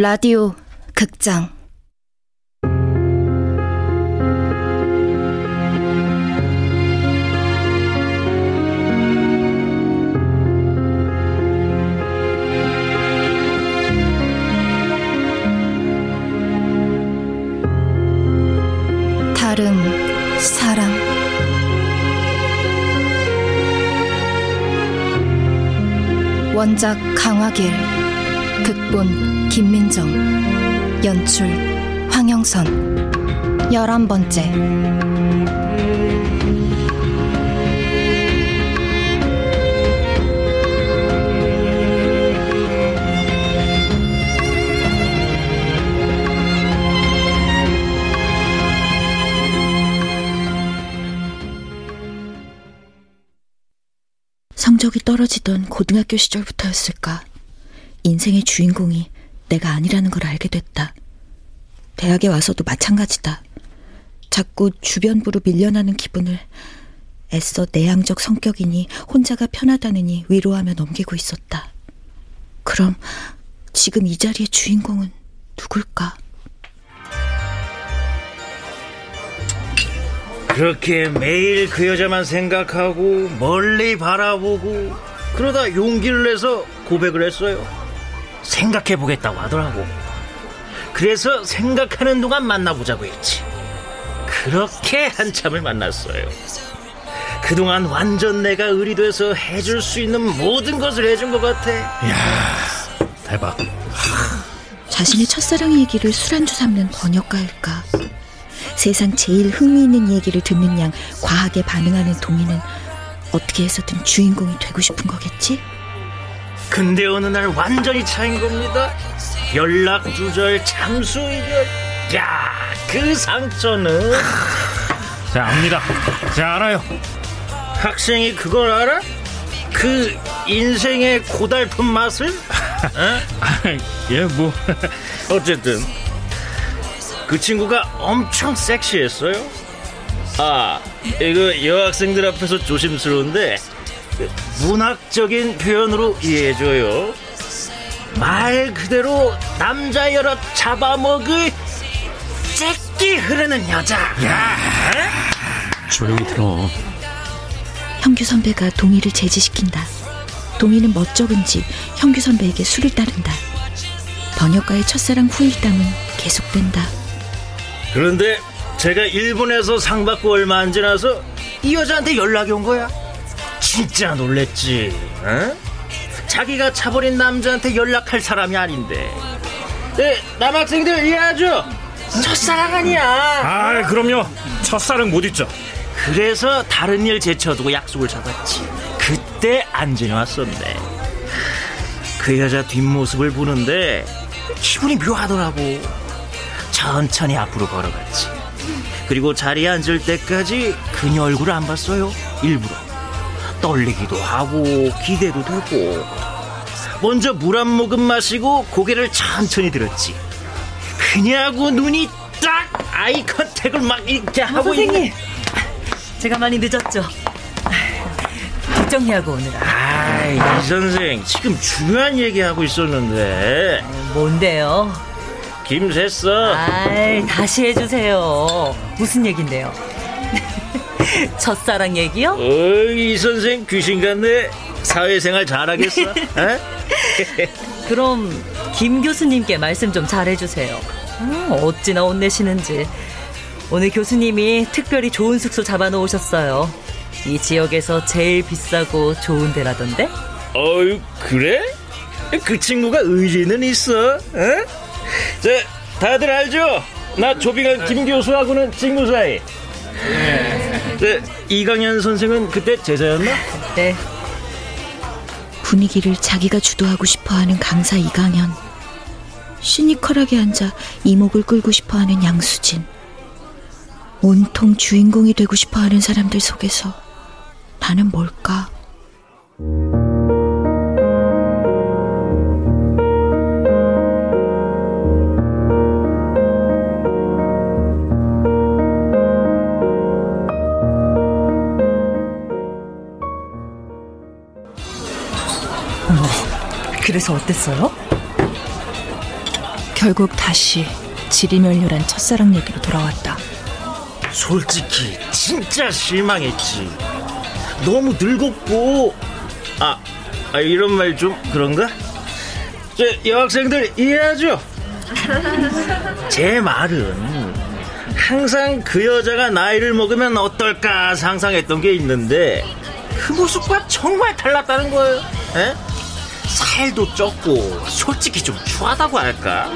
라디오 극장. 다름 사랑 원작 강화길 극본 김민정 연출 황영선 열한 번째 성적이 떨어지던 고등학교 시절부터였을까. 인생의 주인공이 내가 아니라는 걸 알게 됐다. 대학에 와서도 마찬가지다. 자꾸 주변부로 밀려나는 기분을 애써 내향적 성격이니 혼자가 편하다느니 위로하며 넘기고 있었다. 그럼 지금 이 자리의 주인공은 누굴까? 그렇게 매일 그 여자만 생각하고 멀리 바라보고 그러다 용기를 내서 고백을 했어요. 생각해 보겠다고 하더라고. 그래서 생각하는 동안 만나보자고 했지. 그렇게 한참을 만났어요. 그동안 완전 내가 의리 돼서 해줄 수 있는 모든 것을 해준 것 같아. 이야, 대박. 자신의 첫사랑 얘기를 술안주 삼는 번역가일까? 세상 제일 흥미있는 얘기를 듣는 양 과하게 반응하는 동희는 어떻게 해서든 주인공이 되고 싶은 거겠지? 근데 어느 날 완전히 차인 겁니다. 연락 두절, 잠수 이별. 야, 그 상처는 자, 압니다. 자, 알아요. 학생이 그걸 알아? 그 인생의 고달픈 맛을? 어? 아, 예, 뭐. 어쨌든 그 친구가 엄청 섹시했어요. 아, 이거 여학생들 앞에서 조심스러운데 그 문학적인 표현으로 이해해줘요. 말 그대로 남자 여러 잡아먹을 잭기 흐르는 여자. 야, 조용히 들어. 형규 선배가 동희를 제지시킨다. 동희는 멋쩍은지 형규 선배에게 술을 따른다. 번역가의 첫사랑 후일담은 계속된다. 그런데 제가 일본에서 상 받고 얼마 안 지나서 이 여자한테 연락이 온 거야. 진짜 놀랬지. 어? 자기가 차버린 남자한테 연락할 사람이 아닌데. 네, 남학생들 이해하죠? 첫사랑 아니야. 아, 그럼요. 첫사랑 못 잊죠. 그래서 다른 일 제쳐두고 약속을 잡았지. 그때 안진이 왔었네. 그 여자 뒷모습을 보는데 기분이 묘하더라고. 천천히 앞으로 걸어갔지. 그리고 자리에 앉을 때까지 그녀 얼굴을 안 봤어요. 일부러. 떨리기도 하고 기대도 되고. 먼저 물 한 모금 마시고 고개를 천천히 들었지. 그냐고 눈이 딱 아이 컨택을 막 이렇게 하고 선생님, 있는. 제가 많이 늦었죠. 걱정해하고 오느라. 아이, 이 선생, 지금 중요한 얘기하고 있었는데. 뭔데요? 김 샜어. 아이, 다시 해주세요. 무슨 얘긴데요? 첫사랑 얘기요? 어이, 이 선생 귀신 같네. 사회생활 잘하겠어? 에? 그럼 김 교수님께 말씀 좀 잘해주세요. 음, 어찌나 혼내시는지. 오늘 교수님이 특별히 좋은 숙소 잡아놓으셨어요. 이 지역에서 제일 비싸고 좋은 데라던데? 어유 그래? 그 친구가 의리는 있어. 에? 자, 다들 알죠? 나 조빙한 김 교수하고는 친구 사이. 네, 이강현 선생은 그때 제자였나? 네. 분위기를 자기가 주도하고 싶어하는 강사 이강현. 시니컬하게 앉아 이목을 끌고 싶어하는 양수진. 온통 주인공이 되고 싶어하는 사람들 속에서 나는 뭘까? 그래서 어땠어요? 결국 다시 지리멸렬한 첫사랑 얘기로 돌아왔다. 솔직히 진짜 실망했지. 너무 늙었고 아, 아 이런 말 좀 그런가? 저 여학생들 이해하죠? 제 말은 항상 그 여자가 나이를 먹으면 어떨까 상상했던 게 있는데 그 모습과 정말 달랐다는 거예요. 에? 살도 쪘고 솔직히 좀 추하다고 할까?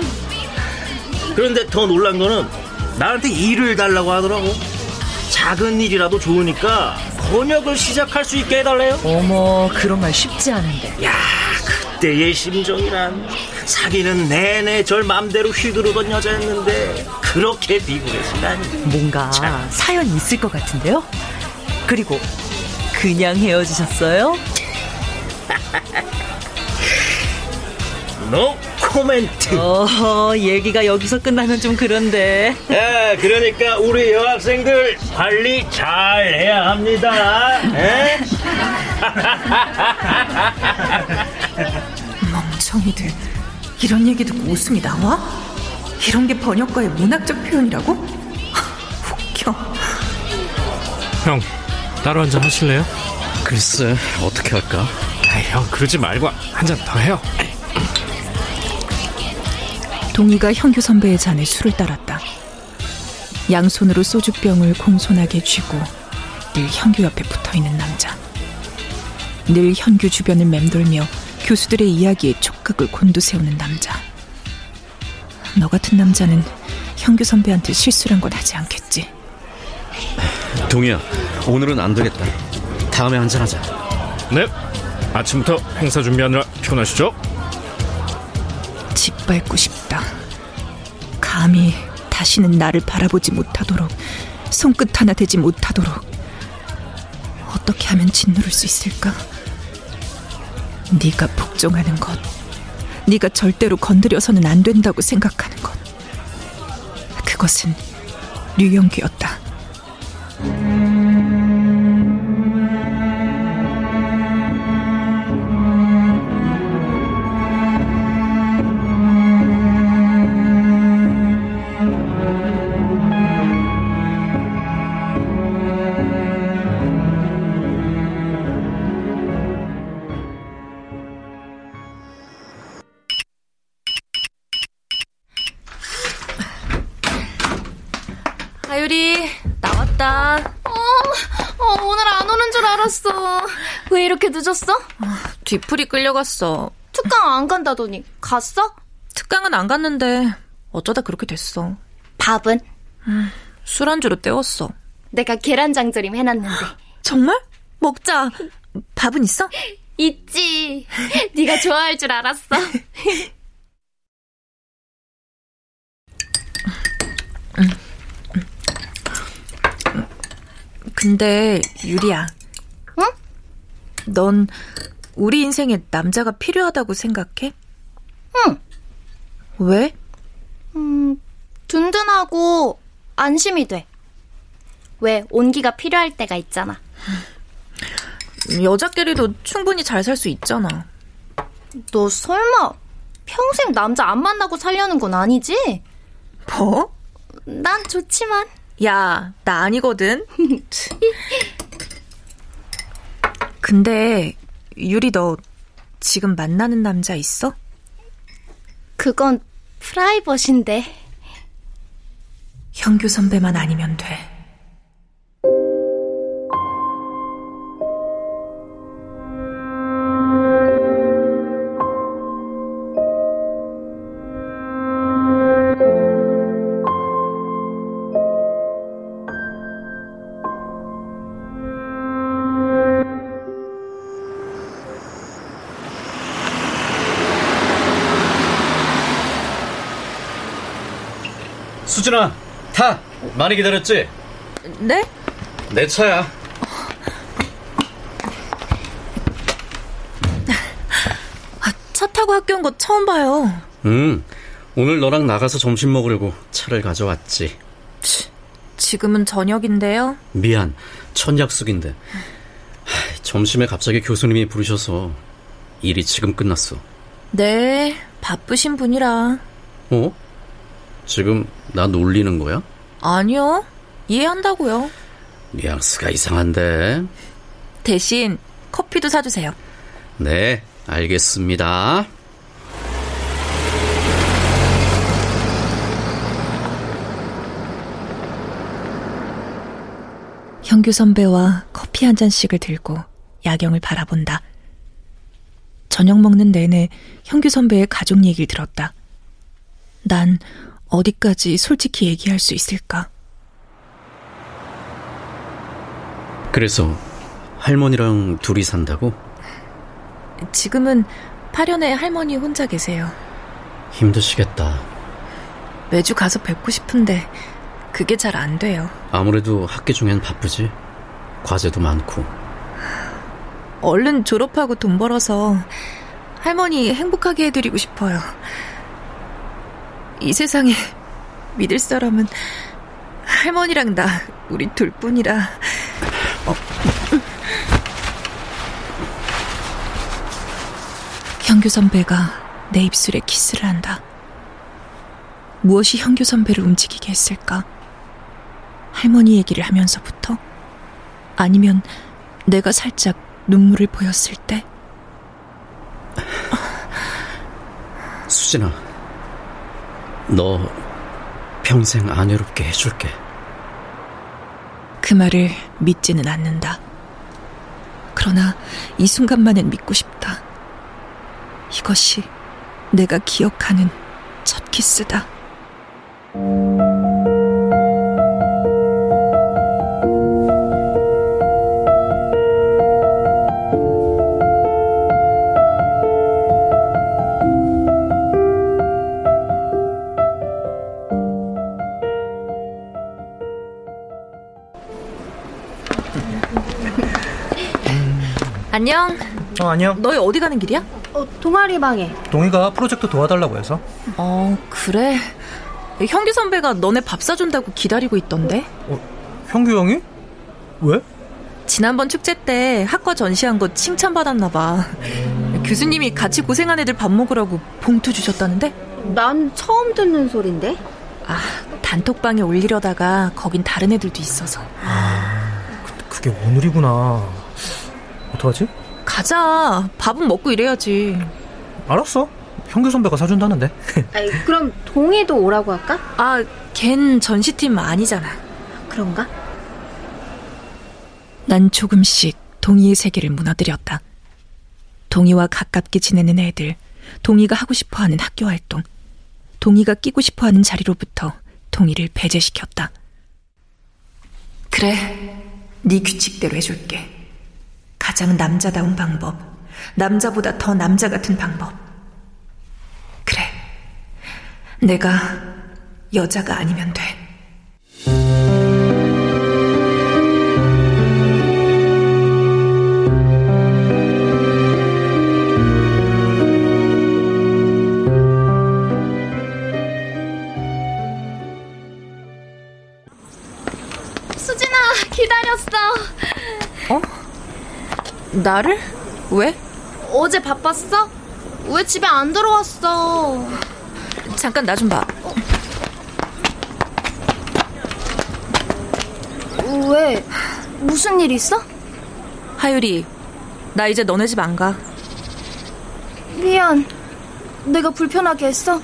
그런데 더 놀란 거는 나한테 일을 달라고 하더라고. 작은 일이라도 좋으니까 번역을 시작할 수 있게 해달래요. 어머, 그런 말 쉽지 않은데. 야, 그때의 심정이란 사귀는 내내 절 맘대로 휘두르던 여자였는데 그렇게 비굴해지다니. 뭔가 참. 사연이 있을 것 같은데요? 그리고 그냥 헤어지셨어요? 노 코멘트. 어, 얘기가 여기서 끝나면 좀 그런데. 야, 그러니까 우리 여학생들 관리 잘 해야 합니다. 에? 멍청이들. 이런 얘기 듣고 웃음이 나와? 이런 게 번역가의 문학적 표현이라고? 웃겨. 형, 따로 한 잔 하실래요? 글쎄 어떻게 할까? 아이, 형, 그러지 말고 한 잔 더 해요. 동희가 형규 선배의 잔에 술을 따랐다. 양손으로 소주병을 공손하게 쥐고 늘 현규 옆에 붙어 있는 남자. 늘 현규 주변을 맴돌며 교수들의 이야기에 촉각을 곤두세우는 남자. 너 같은 남자는 현규 선배한테 실수란 건 하지 않겠지. 동희야 오늘은 안 되겠다 다음에 한잔하자 네. 아침부터 행사 준비하느라 피곤하시죠? 짓밟고 싶다. 감히 다시는 나를 바라보지 못하도록 손끝 하나 대지 못하도록 어떻게 하면 짓누를 수 있을까? 네가 복종하는 것, 네가 절대로 건드려서는 안 된다고 생각하는 것. 그것은 류영규였다. 이렇게 늦었어? 뒤풀이 끌려갔어. 특강 안 간다더니 갔어? 특강은 안 갔는데 어쩌다 그렇게 됐어. 밥은? 술안주로 때웠어. 내가 계란장조림 해놨는데. 정말? 먹자. 밥은 있어? 있지. 네가 좋아할 줄 알았어. 근데 유리야. 응? 넌 우리 인생에 남자가 필요하다고 생각해? 응. 왜? 음, 든든하고 안심이 돼. 왜 온기가 필요할 때가 있잖아. 여자끼리도 충분히 잘 살 수 있잖아. 너 설마 평생 남자 안 만나고 살려는 건 아니지? 뭐? 난 좋지만. 야, 나 아니거든. 근데 유리 너 지금 만나는 남자 있어? 그건 프라이버신데. 현규 선배만 아니면 돼. 수진아 타 많이 기다렸지? 네? 내 차야 차 타고 학교 온 거 처음 봐요. 음 오늘 너랑 나가서 점심 먹으려고 차를 가져왔지 지금은 저녁인데요. 미안 첫 약속인데 하, 점심에 갑자기 교수님이 부르셔서 일이 지금 끝났어 네, 바쁘신 분이라. 어? 지금 나 놀리는 거야? 아니요. 이해한다고요. 뉘앙스가 이상한데. 대신 커피도 사주세요. 네, 알겠습니다. 형규 선배와 커피 한 잔씩을 들고 야경을 바라본다. 저녁 먹는 내내 형규 선배의 가족 얘기를 들었다. 난 어디까지 솔직히 얘기할 수 있을까? 그래서 할머니랑 둘이 산다고? 지금은 파련에 할머니 혼자 계세요. 힘드시겠다. 매주 가서 뵙고 싶은데 그게 잘 안 돼요. 아무래도 학기 중엔 바쁘지. 과제도 많고. 얼른 졸업하고 돈 벌어서 할머니 행복하게 해드리고 싶어요. 이 세상에 믿을 사람은 할머니랑 나 우리 둘뿐이라. 어. 형규 선배가 내 입술에 키스를 한다. 무엇이 형규 선배를 움직이게 했을까? 할머니 얘기를 하면서부터? 아니면 내가 살짝 눈물을 보였을 때? 수진아, 너 평생 안 외롭게 해줄게. 그 말을 믿지는 않는다. 그러나 이 순간만은 믿고 싶다. 이것이 내가 기억하는 첫 키스다. 어, 안녕. 너희 어디 가는 길이야? 어, 동아리 방에. 동희가 프로젝트 도와달라고 해서. 어, 그래. 형규 선배가 너네 밥 사준다고 기다리고 있던데. 어, 형규 형이? 왜? 지난번 축제 때 학과 전시한 거 칭찬받았나 봐. 교수님이 같이 고생한 애들 밥 먹으라고 봉투 주셨다는데? 난 처음 듣는 소린데. 아, 단톡방에 올리려다가 거긴 다른 애들도 있어서. 아, 그, 그게 오늘이구나. 어떡하지? 가자. 밥은 먹고 이래야지. 알았어. 형규 선배가 사준다는데. 아니, 그럼 동희도 오라고 할까? 아, 걘 전시팀 아니잖아. 그런가? 난 조금씩 동희의 세계를 무너뜨렸다. 동희와 가깝게 지내는 애들, 동희가 하고 싶어 하는 학교 활동, 동희가 끼고 싶어 하는 자리로부터 동희를 배제시켰다. 그래, 네 규칙대로 해줄게. 가장 남자다운 방법, 남자보다 더 남자 같은 방법. 그래, 내가 여자가 아니면 돼. 수진아, 기다렸어. 어? 나를? 왜? 어제 바빴어? 왜 집에 안 들어왔어? 잠깐 나 좀 봐. 왜? 무슨 일 있어? 하율이, 나 이제 너네 집 안 가. 미안. 내가 불편하게 했어?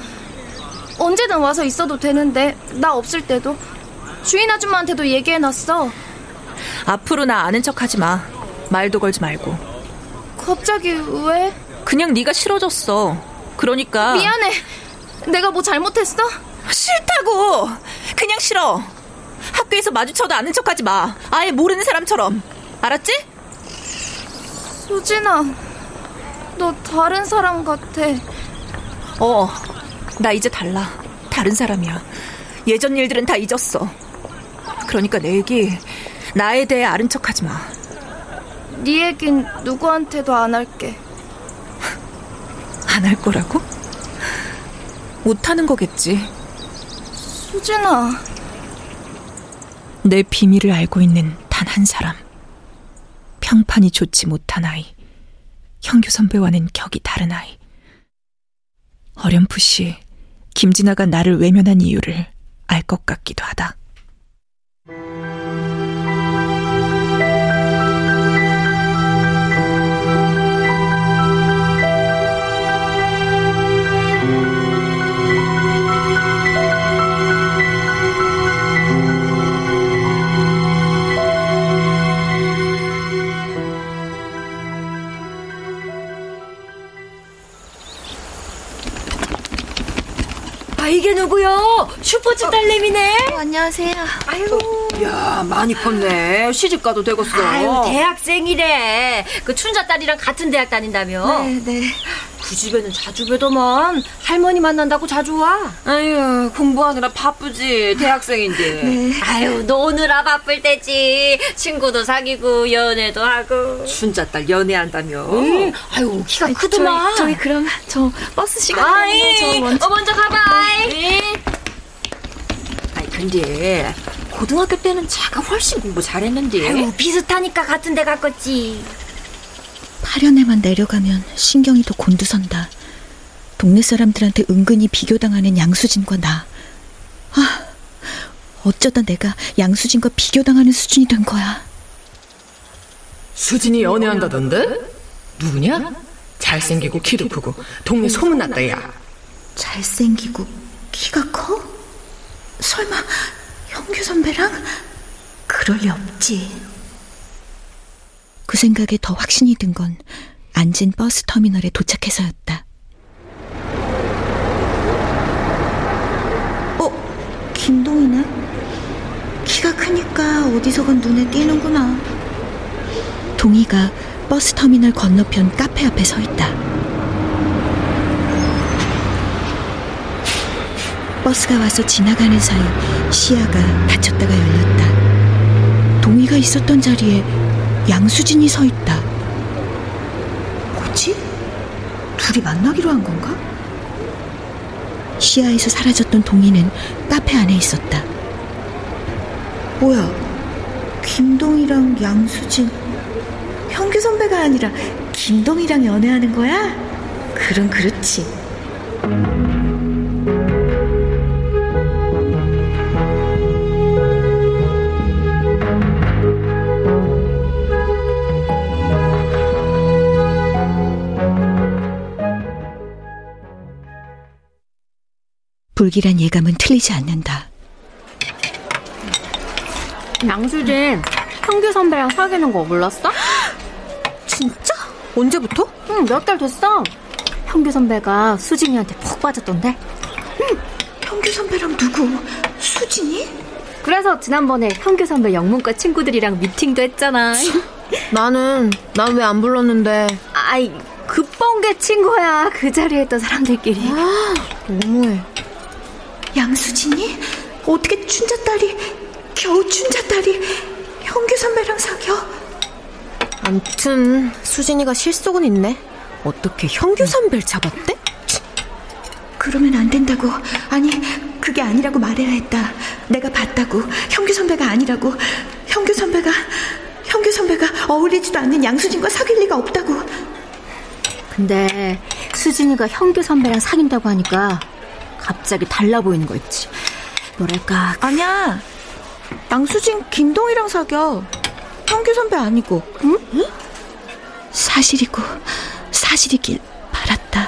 언제든 와서 있어도 되는데, 나 없을 때도. 주인 아줌마한테도 얘기해놨어. 앞으로 나 아는 척 하지 마. 말도 걸지 말고. 갑자기 왜? 그냥 네가 싫어졌어. 그러니까 미안해. 내가 뭐 잘못했어? 싫다고. 그냥 싫어. 학교에서 마주쳐도 아는 척하지 마. 아예 모르는 사람처럼. 알았지? 수진아, 너 다른 사람 같아. 어, 나 이제 달라. 다른 사람이야. 예전 일들은 다 잊었어. 그러니까 내 얘기 나에 대해 아는 척하지 마. 네 얘긴 누구한테도 안 할게. 안 할 거라고? 못하는 거겠지. 수진아. 내 비밀을 알고 있는 단 한 사람. 평판이 좋지 못한 아이. 형규 선배와는 격이 다른 아이. 어렴풋이 김진아가 나를 외면한 이유를 알 것 같기도 하다. 이게 누구요? 슈퍼집 딸내미네? 어, 안녕하세요. 아유. 야, 많이 컸네. 시집 가도 되겠어. 아유, 대학생이래. 그 춘자 딸이랑 같은 대학 다닌다며? 네, 네. 그 집에는 자주 뵈더만 할머니 만난다고 자주 와. 아유, 공부하느라 바쁘지. 대학생인데. 네. 아유, 노느라 바쁠 때지. 친구도 사귀고 연애도 하고. 춘자 딸 연애한다며. 응. 아유, 키가 크더만. 저희, 저희 그럼 저 버스 시간 아이, 때문에 저 먼저 어, 먼저 가봐. 아니, 근데 고등학교 때는 자가 훨씬 공부 잘했는데. 아유, 비슷하니까 같은 데 갔겠지. 파련에만 내려가면 신경이 더 곤두선다. 동네 사람들한테 은근히 비교당하는 양수진과 나. 아, 어쩌다 내가 양수진과 비교당하는 수준이 된 거야. 수진이 연애한다던데? 누구냐? 잘생기고 키도 크고 동네 소문났다 야 잘생기고 키가 커? 설마 형규 선배랑? 그럴 리 없지. 그 생각에 더 확신이 든건 앉은 버스 터미널에 도착해서였다. 어? 김동이네? 키가 크니까 어디서건 눈에 띄는구나. 동이가 버스 터미널 건너편 카페 앞에 서 있다. 버스가 와서 지나가는 사이 시야가 닫혔다가 열렸다. 동이가 있었던 자리에 양수진이 서 있다. 뭐지? 둘이 만나기로 한 건가? 시야에서 사라졌던 동이는 카페 안에 있었다. 뭐야? 김동이랑 양수진 형규 선배가 아니라 김동이랑 연애하는 거야? 그럼 그렇지. 불길한 예감은 틀리지 않는다. 양수진, 형규 선배랑 사귀는 거 몰랐어? 진짜? 언제부터? 응, 몇 달 됐어. 형규 선배가 수진이한테 푹 빠졌던데. 형규 선배랑 누구? 수진이? 그래서 지난번에 형규 선배 영문과 친구들이랑 미팅도 했잖아. 나는 난 왜 안 불렀는데 아이, 급번개 친구야. 그 자리에 있던 사람들끼리. 아 너무해 양수진이? 어떻게 춘자딸이 겨우 춘자딸이 형규 선배랑 사겨? 암튼 수진이가 실속은 있네. 어떻게 형규 선배를 잡았대? 그러면 안 된다고. 아니 그게 아니라고 말해야 했다. 내가 봤다고. 형규 선배가 아니라고. 형규 선배가 형규 선배가 어울리지도 않는 양수진과 사귈 리가 없다고. 근데 수진이가 형규 선배랑 사귄다고 하니까 갑자기 달라 보이는 거 있지. 뭐랄까. 아니야 양수진 김동이랑 사겨 형규 선배 아니고 응? 사실이고 사실이길 바랐다